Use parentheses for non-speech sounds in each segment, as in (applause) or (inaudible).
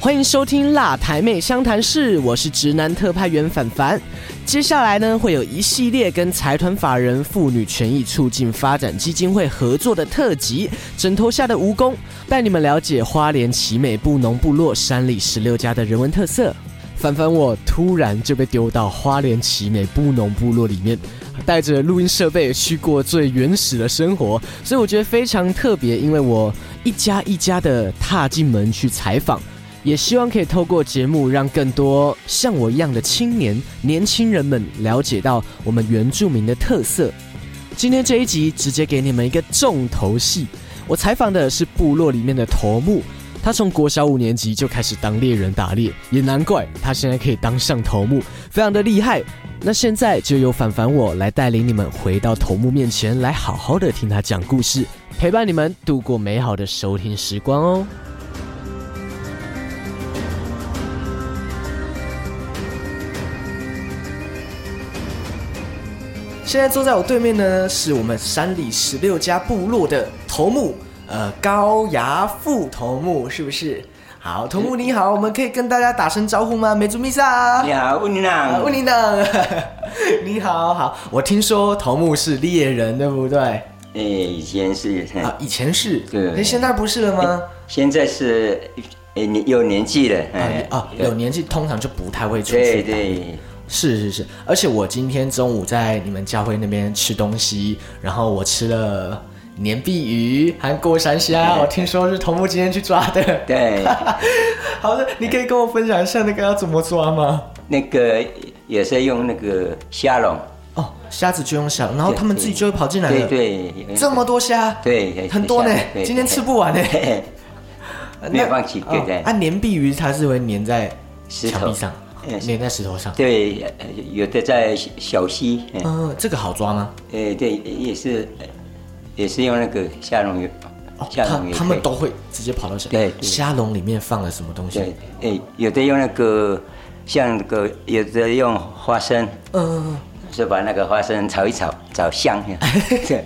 欢迎收听《辣台妹相谈室》，我是直男特派员凡凡。接下来呢，会有一系列跟财团法人妇女权益促进发展基金会合作的特辑《枕头下的蜈蚣》，带你们了解花莲奇美布农部落山里十六家的人文特色。凡凡，我突然就被丢到花莲奇美布农部落里面，带着录音设备去过最原始的生活，所以我觉得非常特别，因为我一家一家的踏进门去采访。也希望可以透过节目，让更多像我一样的青年年轻人们了解到我们原住民的特色。今天这一集直接给你们一个重头戏，我采访的是部落里面的头目，他从国小五年级就开始当猎人打猎，也难怪他现在可以当上头目，非常的厉害。那现在就由凡凡我来带领你们回到头目面前，来好好的听他讲故事，陪伴你们度过美好的收听时光哦。现在坐在我对面呢，是我们山里十六家部落的头目，呃，高牙富头目，是不是？好，头目你好，我们可以跟大家打声招呼吗？美祖米萨，你好，乌尼娜，乌尼娜，(laughs) 你好，好。我听说头目是猎人，对不对？哎，以前是啊，以前是，对。哎，现在不是了吗？现在是，哎，你有年纪了，哎啊，有年纪通常就不太会出去。对对。是是是，而且我今天中午在你们教会那边吃东西，然后我吃了年碧鱼和过山虾，我听说是头目今天去抓的。对，(laughs) 好的，你可以跟我分享一下那个要怎么抓吗？那个也是用那个虾笼哦，虾子就用虾，然后他们自己就会跑进来了。对对，这么多虾，对，很多呢，今天吃不完呢。(laughs) 没有放弃，对对。啊，粘碧鱼它是会粘在墙壁上。粘在石头上，对，有的在小溪。嗯，这个好抓吗？呃，对，也是，也是用那个虾笼鱼。虾笼他们都会直接跑到虾。对，虾笼里面放了什么东西？对，哎，有的用那个，像那个，有的用花生。嗯。就把那个花生炒一炒，炒香。(laughs) 对，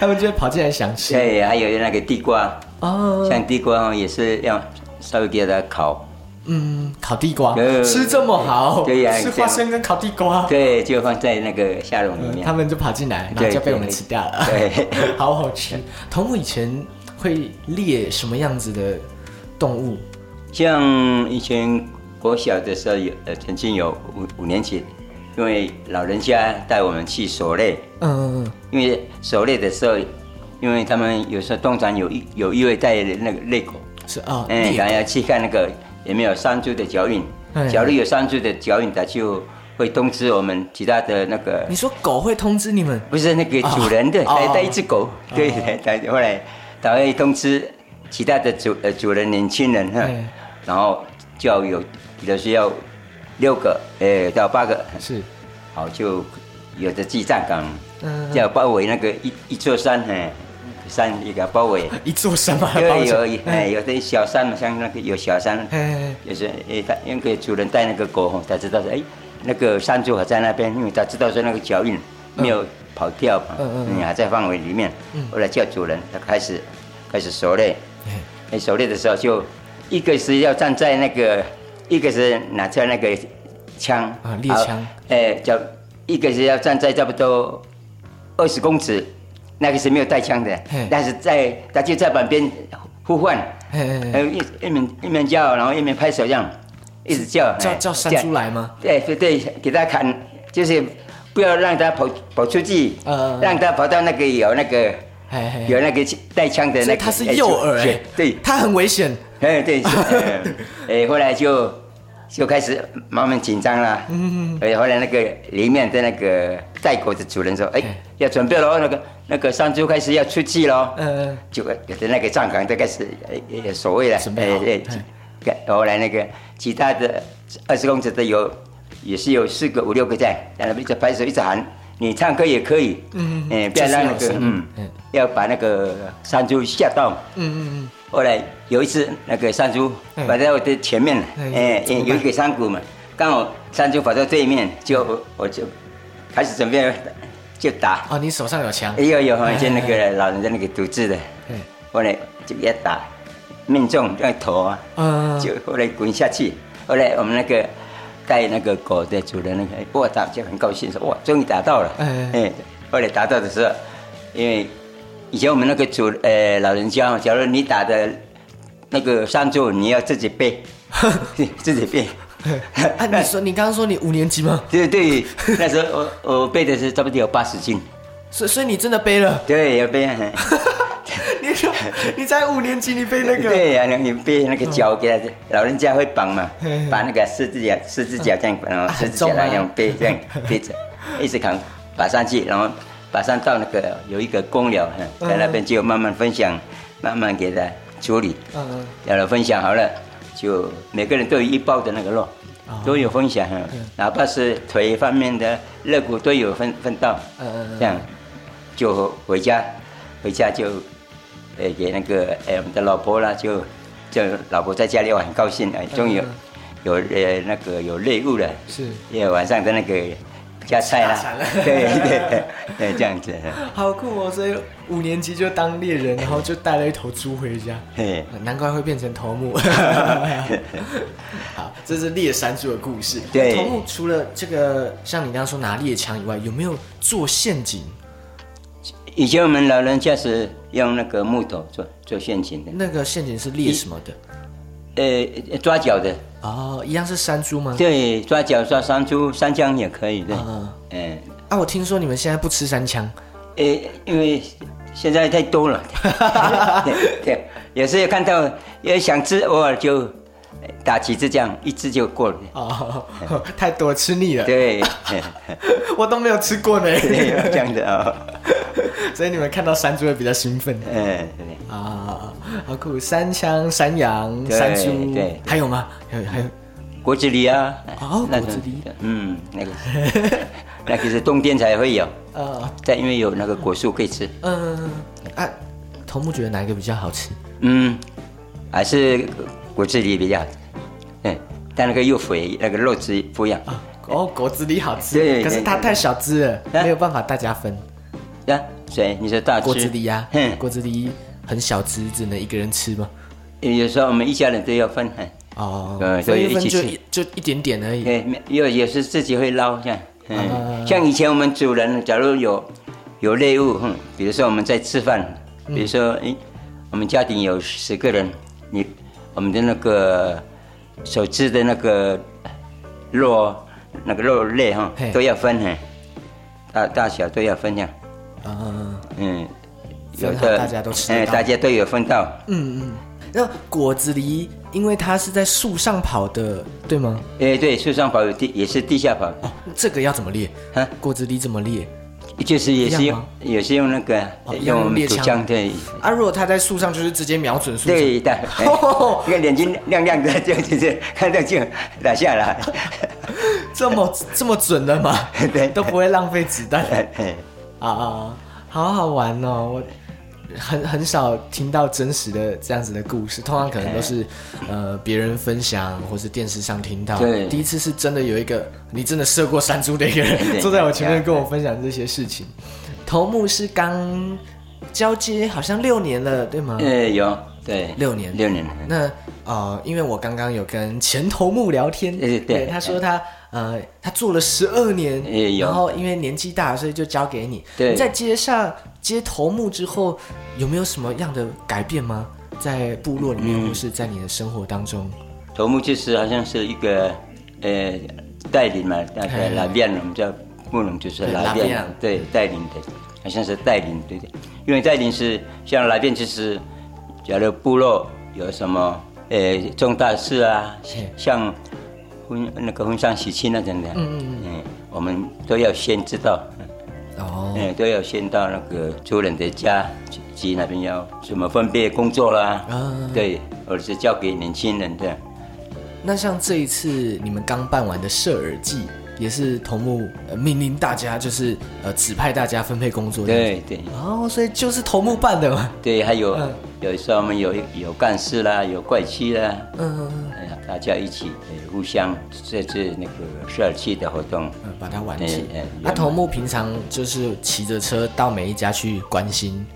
他们就会跑进来想吃。对，还有那个地瓜。哦。像地瓜也是要稍微给它烤。嗯，烤地瓜吃这么好，对呀，吃花生跟烤地瓜，对，就放在那个虾笼里面，他们就跑进来，然后就被我们吃掉了，对，(laughs) 好好吃。头目以前会猎什么样子的动物？像以前我小的时候有，呃，曾经有五五年级，因为老人家带我们去狩猎，嗯因为狩猎的时候，因为他们有时候通常有一有一位带那个猎狗，是啊，嗯，想要去看那个。有没有山猪的脚印？假如有山猪的脚印，它就会通知我们其他的那个。你说狗会通知你们？不是那个主人的，带带一只狗，对对。后来它会通知其他的主呃主人年轻人哈，然后就要有，有的是要六个诶到八个是，好就有的记站岗，嗯，要包围那个一一座山嘿。山一个包围。一座山嘛，对，有哎，有的小山嘛，像那个有小山，就是哎，他因为主人带那个狗，他知道说，哎，那个山猪还在那边，因为他知道说那个脚印没有跑掉嘛，你还在范围里面。后来叫主人，他开始开始狩猎，哎，狩猎的时候就一个是要站在那个，一个是拿着那个枪啊，猎枪，哎，叫一个是要站在差不多二十公尺。那个是没有带枪的，但是在他就在旁边呼唤，呃一一面一面叫，然后一面拍手这样，一直叫叫叫山猪来吗？对对对，给他看，就是不要让他跑跑出去，让他跑到那个有那个有那个带枪的那个。他是诱饵哎，对，他很危险。哎对，(laughs) 哎后来就。就开始慢慢紧张了，嗯，哎，后来那个里面的那个带狗的主人说：“哎，要准备了，那个那个山猪开始要出去了。”嗯，就有的那个站岗都开始呃所谓的，哎哎，后来那个其他的二十公尺的有也是有四个五六个在，在那边就拍手一直喊：“你唱歌也可以，嗯嗯，不要让那个嗯，要把那个山猪吓到。”嗯嗯嗯。后来有一次，那个山猪跑在我的前面，哎，有一个山谷嘛，刚好山猪跑到对面，就我就开始准备就打。哦，你手上有枪？有有，以前那个老人家那个独自的，后来就也打，命中那个头啊，嗯，就后来滚下去。后来我们那个带那个狗的主人那个哇打就很高兴说哇终于打到了，哎。哎，后来打到的时候，因为以前我们那个主呃老人家，假如你打的那个山猪，你要自己背，(laughs) 自己背。啊，你说你刚刚说你五年级吗？对对，那时候我我背的是差不多有八十斤，所以所以你真的背了？对，要背。(laughs) 你说你在五年级，你背那个？对呀、你背那个脚给他，老人家会绑嘛，把那个四只脚四只脚这样，然后四只脚那样背这样背着，一直扛爬上去，然后爬上到那个有一个公寮，嗯。在那边就慢慢分享，慢慢给他处理，嗯嗯，然后分享好了，就每个人都有一包的那个肉，都有分享，嗯。哪怕是腿方面的肋骨都有分分到嗯嗯嗯，这样就回家，回家就，呃，给那个呃我们的老婆啦，就就老婆在家里我很高兴，哎，终于有有呃那个有内务了，是。因为晚上的那个加菜啦 (laughs) 对对对，这样子，(laughs) 好酷哦！所以五年级就当猎人，然后就带了一头猪回家。嘿，难怪会变成头目。(laughs) 好，这是猎山猪的故事。对头目除了这个，像你刚刚说拿猎枪以外，有没有做陷阱？以前我们老人家是用那个木头做做陷阱的，那个陷阱是猎什么的？呃，抓脚的，哦，一样是山猪吗？对，抓脚抓山猪、山姜也可以的，嗯呃，啊，我听说你们现在不吃山枪，呃，因为现在太多了，(laughs) 对对，有时候看到也想吃，偶尔就打几只这样，一只就过了。哦，(laughs) 太多吃腻了，对，(laughs) 我都没有吃过呢。(laughs) 对，这样的啊，所以你们看到山猪会比较兴奋。嗯，对。啊，好酷！山枪、山羊、山猪，对。还有吗？还有还有。果子狸啊，哦那种果子狸，嗯，那个。那个是冬天才会有，呃但因为有那个果树可以吃，嗯啊，头目觉得哪一个比较好吃？嗯，还是果子狸比较好，嗯，但那个又肥，那个肉质不一样。啊，哦，果子狸好吃，对可是它太小只了，啊没有办法大家分。呀，谁？你说大只？果子狸呀嗯，果子狸很小只，只能一个人吃吗？有时候我们一家人都要分，嗯哦对，所以一分就一起吃就一点点而已。对，没有也是自己会捞这样。啊嗯，像以前我们主人，假如有有猎物，嗯，比如说我们在吃饭，嗯比如说，哎，我们家庭有十个人，你我们的那个手吃的那个肉，那个肉类哈，都要分，哈，大大小都要分这样。嗯嗯，分好大家都吃得哎，大家都有分到。嗯嗯。那果子狸，因为它是在树上跑的，对吗？哎，对，树上跑有地也是地下跑，哦，这个要怎么猎？啊，果子狸怎么猎？就是也是用也是用那个哦用猎枪对。啊，如果他在树上，就是直接瞄准树上。对的，哎那个眼睛亮亮的，就就是看到就打下来。(laughs) 这么这么准的吗？(laughs) 对都不会浪费子弹 (laughs) 哎啊！好好玩哦，我很很少听到真实的这样子的故事，通常可能都是呃别人分享或是电视上听到。对。第一次是真的有一个你真的射过山猪的一个人 (laughs) 坐在我前面跟我分享这些事情。头目是刚交接，好像六年了，对吗？呃，有对。六年。六年，那呃，因为我刚刚有跟前头目聊天，对对他说他呃，他做了十二年，然后因为年纪大，所以就交给你。对你在接上接头目之后，有没有什么样的改变吗？在部落里面，嗯或是在你的生活当中？头目就是好像是一个呃带领嘛，那嘿个拉变我们叫布农就是对拉边拉边，对带领的，好像是带领对的，因为带领是像拉变就是，假如部落有什么呃重大事啊，像婚那个婚丧喜庆那种的，嗯嗯我们都要先知道。哦，嗯，都要先到那个主人的家去去那边要什么分别工作啦，啊。对，或者是交给年轻人的，那像这一次你们刚办完的射耳祭，也是头目、呃、命令大家，就是呃指派大家分配工作。对对。哦，所以就是头目办的。嘛。对，还有、嗯。有时候我们有有干事啦，有怪妻啦，嗯，大家一起呃互相设置那个社区的活动，嗯，把它完成嗯嗯。那头目平常就是骑着车到每一家去关心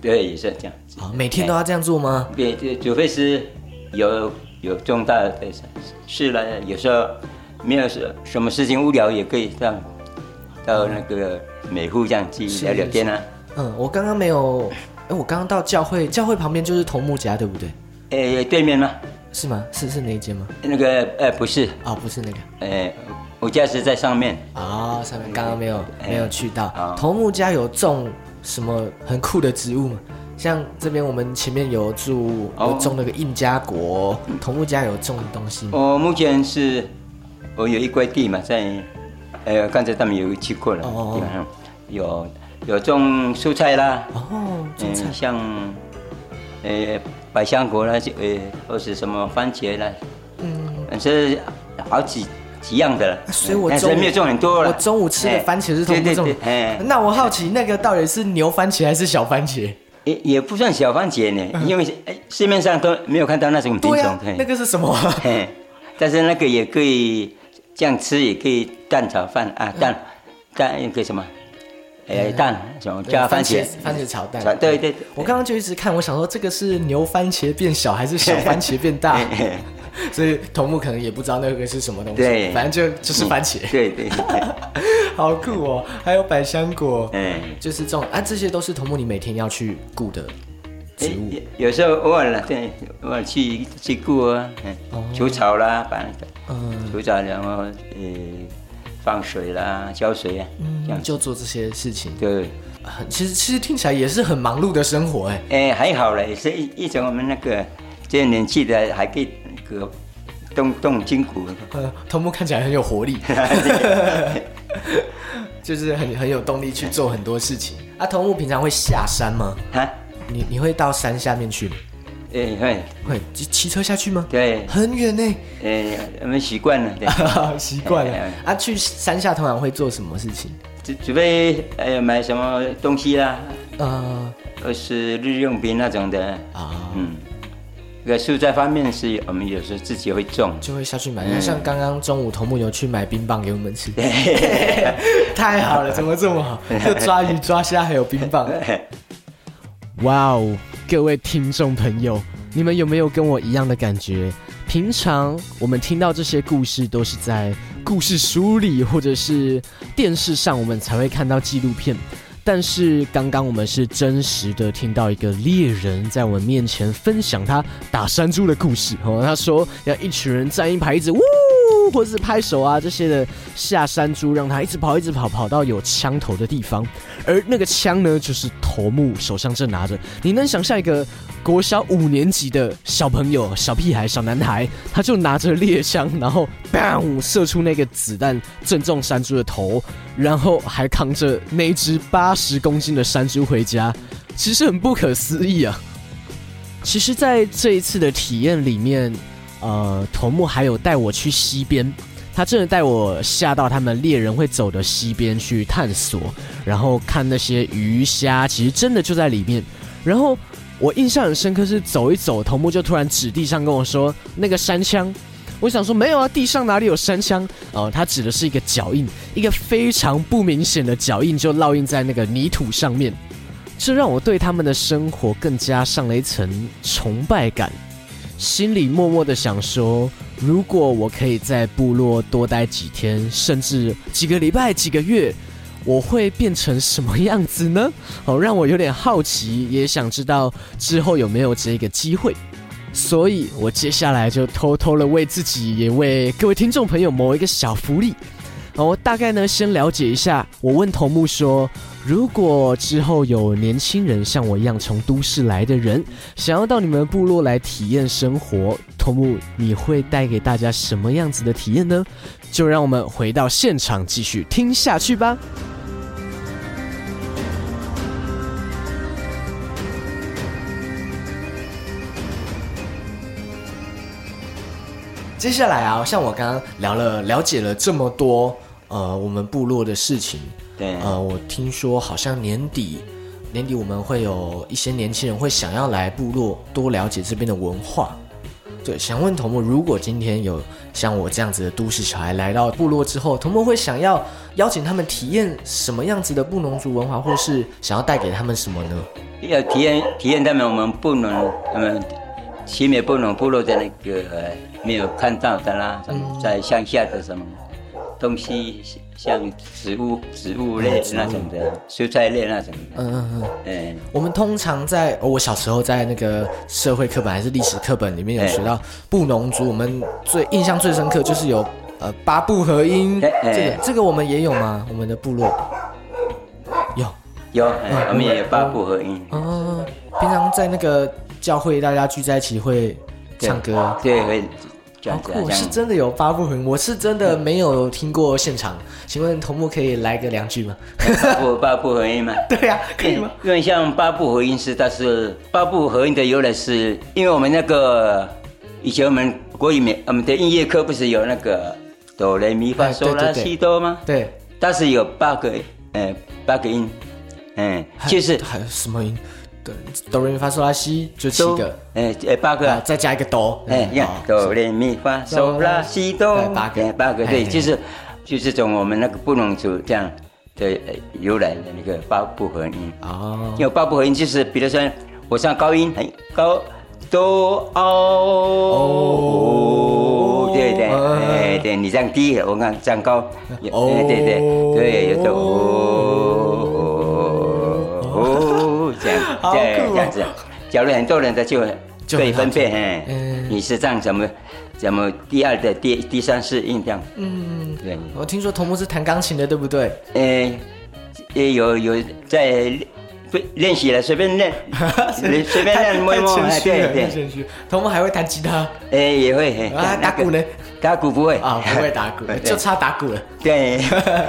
对，也是这样子。啊，每天都要这样做吗？对，除非是有有重大的事了，有时候没有什什么事情无聊，也可以样到那个美户这样去聊聊天啊。嗯，我刚刚没有，哎，我刚刚到教会，教会旁边就是头目家，对不对？哎，对面吗？是吗？是是那一间吗？那个，呃，不是，哦，不是那个，哎，我家是在上面。哦，上面刚刚没有没有去到。头目家有种什么很酷的植物吗？像这边我们前面有住有种那个印加果，头目家有种东西吗？我目前是，我有一块地嘛，在，呃，刚才他们有去过了，基本上有有种蔬菜啦，哦，种菜像，呃，百香果啦，呃，或是什么番茄啦，嗯，这好几几样的，所以我中午没有种很多了。我中午吃的番茄是头目种哎，那我好奇那个到底是牛番茄还是小番茄？也也不算小番茄呢，因为市面上都没有看到那种品种。那个是什么？但是那个也可以这样吃，也可以蛋炒饭啊，蛋蛋那个什么，哎蛋什么加番茄，番茄炒蛋。对对，我刚刚就一直看，我想说这个是牛番茄变小还是小番茄变大？(laughs) (laughs) 所以头目可能也不知道那个是什么东西。对，反正就就是番茄。对对。(laughs) 好酷哦！还有百香果，嗯，就是这种啊，这些都是头目你每天要去顾的植物。有时候偶尔了，对，偶尔去去顾啊，除草啦，把那个嗯除草，然后呃放水啦，浇水啊，这样就做这些事情。对，其实其实听起来也是很忙碌的生活哎。哎，还好了，也是一一种我们那个这年纪的还可以那个动动筋骨。呃，头目看起来很有活力。(laughs) 就是很很有动力去做很多事情。啊，头目平常会下山吗？啊，你你会到山下面去吗？哎，会会骑骑车下去吗？对，很远呢。哎，我们习惯了，(laughs) 习惯了。啊，去山下通常会做什么事情？准准备哎买什么东西啦？呃，或是日用品那种的啊。嗯。这个蔬菜方面是我们有时候自己会种，就会下去买。像刚刚中午头目有去买冰棒给我们吃，(laughs) 太好了，怎么这么好？又抓鱼抓虾，还有冰棒。(laughs) 哇哦，各位听众朋友，你们有没有跟我一样的感觉？平常我们听到这些故事，都是在故事书里或者是电视上，我们才会看到纪录片。但是刚刚我们是真实的听到一个猎人在我们面前分享他打山猪的故事哦，他说要一群人站一排，子呜，或是拍手啊这些的下山猪，让他一直跑，一直跑，跑到有枪头的地方，而那个枪呢，就是头目手上正拿着。你能想象一个？国小五年级的小朋友、小屁孩、小男孩，他就拿着猎枪，然后 bang 射出那个子弹，正中山猪的头，然后还扛着那只八十公斤的山猪回家，其实很不可思议啊！其实，在这一次的体验里面，呃，头目还有带我去溪边，他真的带我下到他们猎人会走的溪边去探索，然后看那些鱼虾，其实真的就在里面，然后。我印象很深刻，是走一走，头目就突然指地上跟我说：“那个山枪。”我想说：“没有啊，地上哪里有山枪？”哦，他指的是一个脚印，一个非常不明显的脚印，就烙印在那个泥土上面。这让我对他们的生活更加上了一层崇拜感，心里默默的想说：如果我可以在部落多待几天，甚至几个礼拜、几个月。我会变成什么样子呢？(laughs) 哦，让我有点好奇，也想知道之后有没有这个机会。所以我接下来就偷偷的为自己，也为各位听众朋友谋一个小福利。我大概呢先了解一下。我问头目说，如果之后有年轻人像我一样从都市来的人，想要到你们部落来体验生活，头目你会带给大家什么样子的体验呢？就让我们回到现场继续听下去吧。接下来啊，像我刚刚聊了了解了这么多，呃，我们部落的事情。对。呃，我听说好像年底，年底我们会有一些年轻人会想要来部落多了解这边的文化。对，想问头目，如果今天有像我这样子的都市小孩来到部落之后，头目会想要邀请他们体验什么样子的布农族文化，或是想要带给他们什么呢？要体验体验他们我们布农他们西美布农部落的那个呃没有看到的啦，什么在乡下的什么东西，像植物植物类那种的，蔬菜类那种的，嗯嗯嗯。嗯，我们通常在、哦我小时候在那个社会课本还是历史课本里面有学到布农族，我们最印象最深刻就是有呃八部合音，哎哎。这个这个我们也有吗？我们的部落？有。有，哎我们也有八部合音，哦。平常在那个教会大家聚在一起会唱歌，对，会这样子啊，好酷，是真的有八部合音，我是真的没有听过现场。请问头目可以来个两句吗？八部八部合音吗。(laughs) 对呀、可以吗？因为像八部合音是，但是八部合音的由来是，因为我们那个以前我们国语美我们的音乐课不是有那个哆来咪发嗦拉西哆吗？对，它是有八个呃八个音，嗯，就是还有什么音？对，哆来咪发嗦拉西就七哆个，，哎哎八个再加一个哆，哎，你看哆来咪发嗦拉西哆。哎，八个。哎八个，对，哎就是就是从我们那个布农族这样的呃由来的那个八部合音。哦，因为八部合音就是，比如说我上高音很高，哆哦，对对，哎对，你唱低，我看唱高，哦。哎对对对，有的好这样子，假如很多人的就就可以分辨，嗯，你是这样怎么什么第二的第第三是印象，嗯，对。我听说头目是弹钢琴的，对不对？呃，也有有在练练习了，随便练，(laughs) 随便练摸一摸，对对，谦虚。头目还会弹吉他哎，也会，哎啊，打鼓呢？？打鼓不会啊，不会打鼓，(laughs) 对就差打鼓了。对，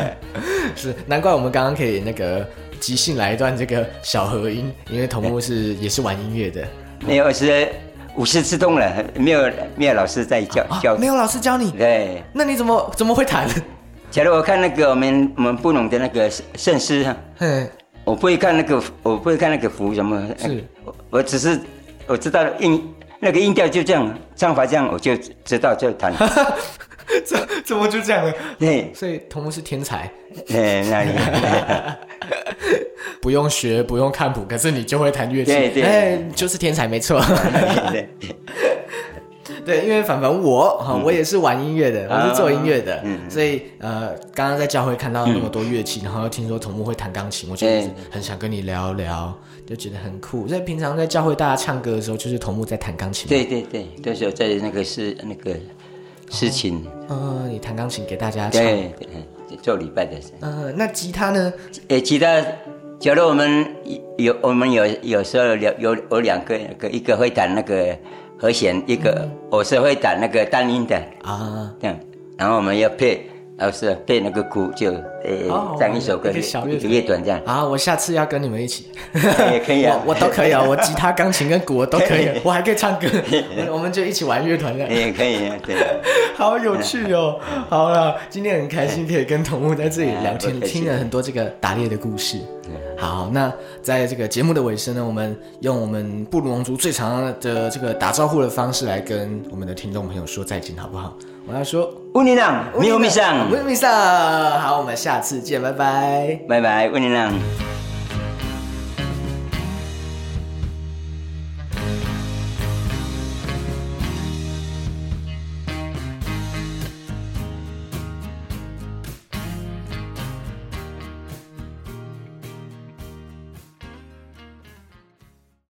(laughs) 是，难怪我们刚刚可以那个即兴来一段这个小和音，因为童木是也是玩音乐的。没有是五十自动了，没有没有老师在教啊教，没有老师教你，对。那你怎么怎么会弹？假如我看那个我们我们布农的那个圣圣诗哈，哼，我不会看那个我不会看那个符什么，是我我只是我知道音那个音调就这样，唱法这样，我就知道就弹。(laughs) 怎怎么就这样了？对，所以童木是天才，哎，那里。(laughs) 不用学，不用看谱，可是你就会弹乐器，对对。哎，就是天才，没错。(laughs) 对对，因为凡凡我哈，我也是玩音乐的，我是做音乐的，嗯所以呃，刚刚在教会看到那么多乐器，然后又听说童木会弹钢琴，我就很想跟你聊聊，就觉得很酷。所以平常在教会大家唱歌的时候，就是童木在弹钢琴，，对对对，都是有在那个是那个事情，嗯、你弹钢琴给大家唱，对对做礼拜的事。嗯、那吉他呢？诶，吉他，假如我们有我们有有时候有有有两个，个一个会弹那个和弦，一个我是会弹那个单音的，啊，这样，然后我们要配，要是配那个鼓就诶这样一首歌，一个小乐一个乐团这样，啊，我下次要跟你们一起，也可以啊。(laughs) 我我都可以啊，我吉他、钢琴跟鼓我都可以，(laughs) 我还可以唱歌，我 (laughs) 我们就一起玩乐团这样。也可以啊，对。好有趣哦！好了，今天很开心可以跟童木在这里聊天，听了很多这个打猎的故事。好，那在这个节目的尾声呢，我们用我们布鲁龙族最常的这个打招呼的方式来跟我们的听众朋友说再见，好不好？我要说，乌尼朗，米欧米上乌，米上，好，我们下次见，拜拜。拜拜，乌尼朗。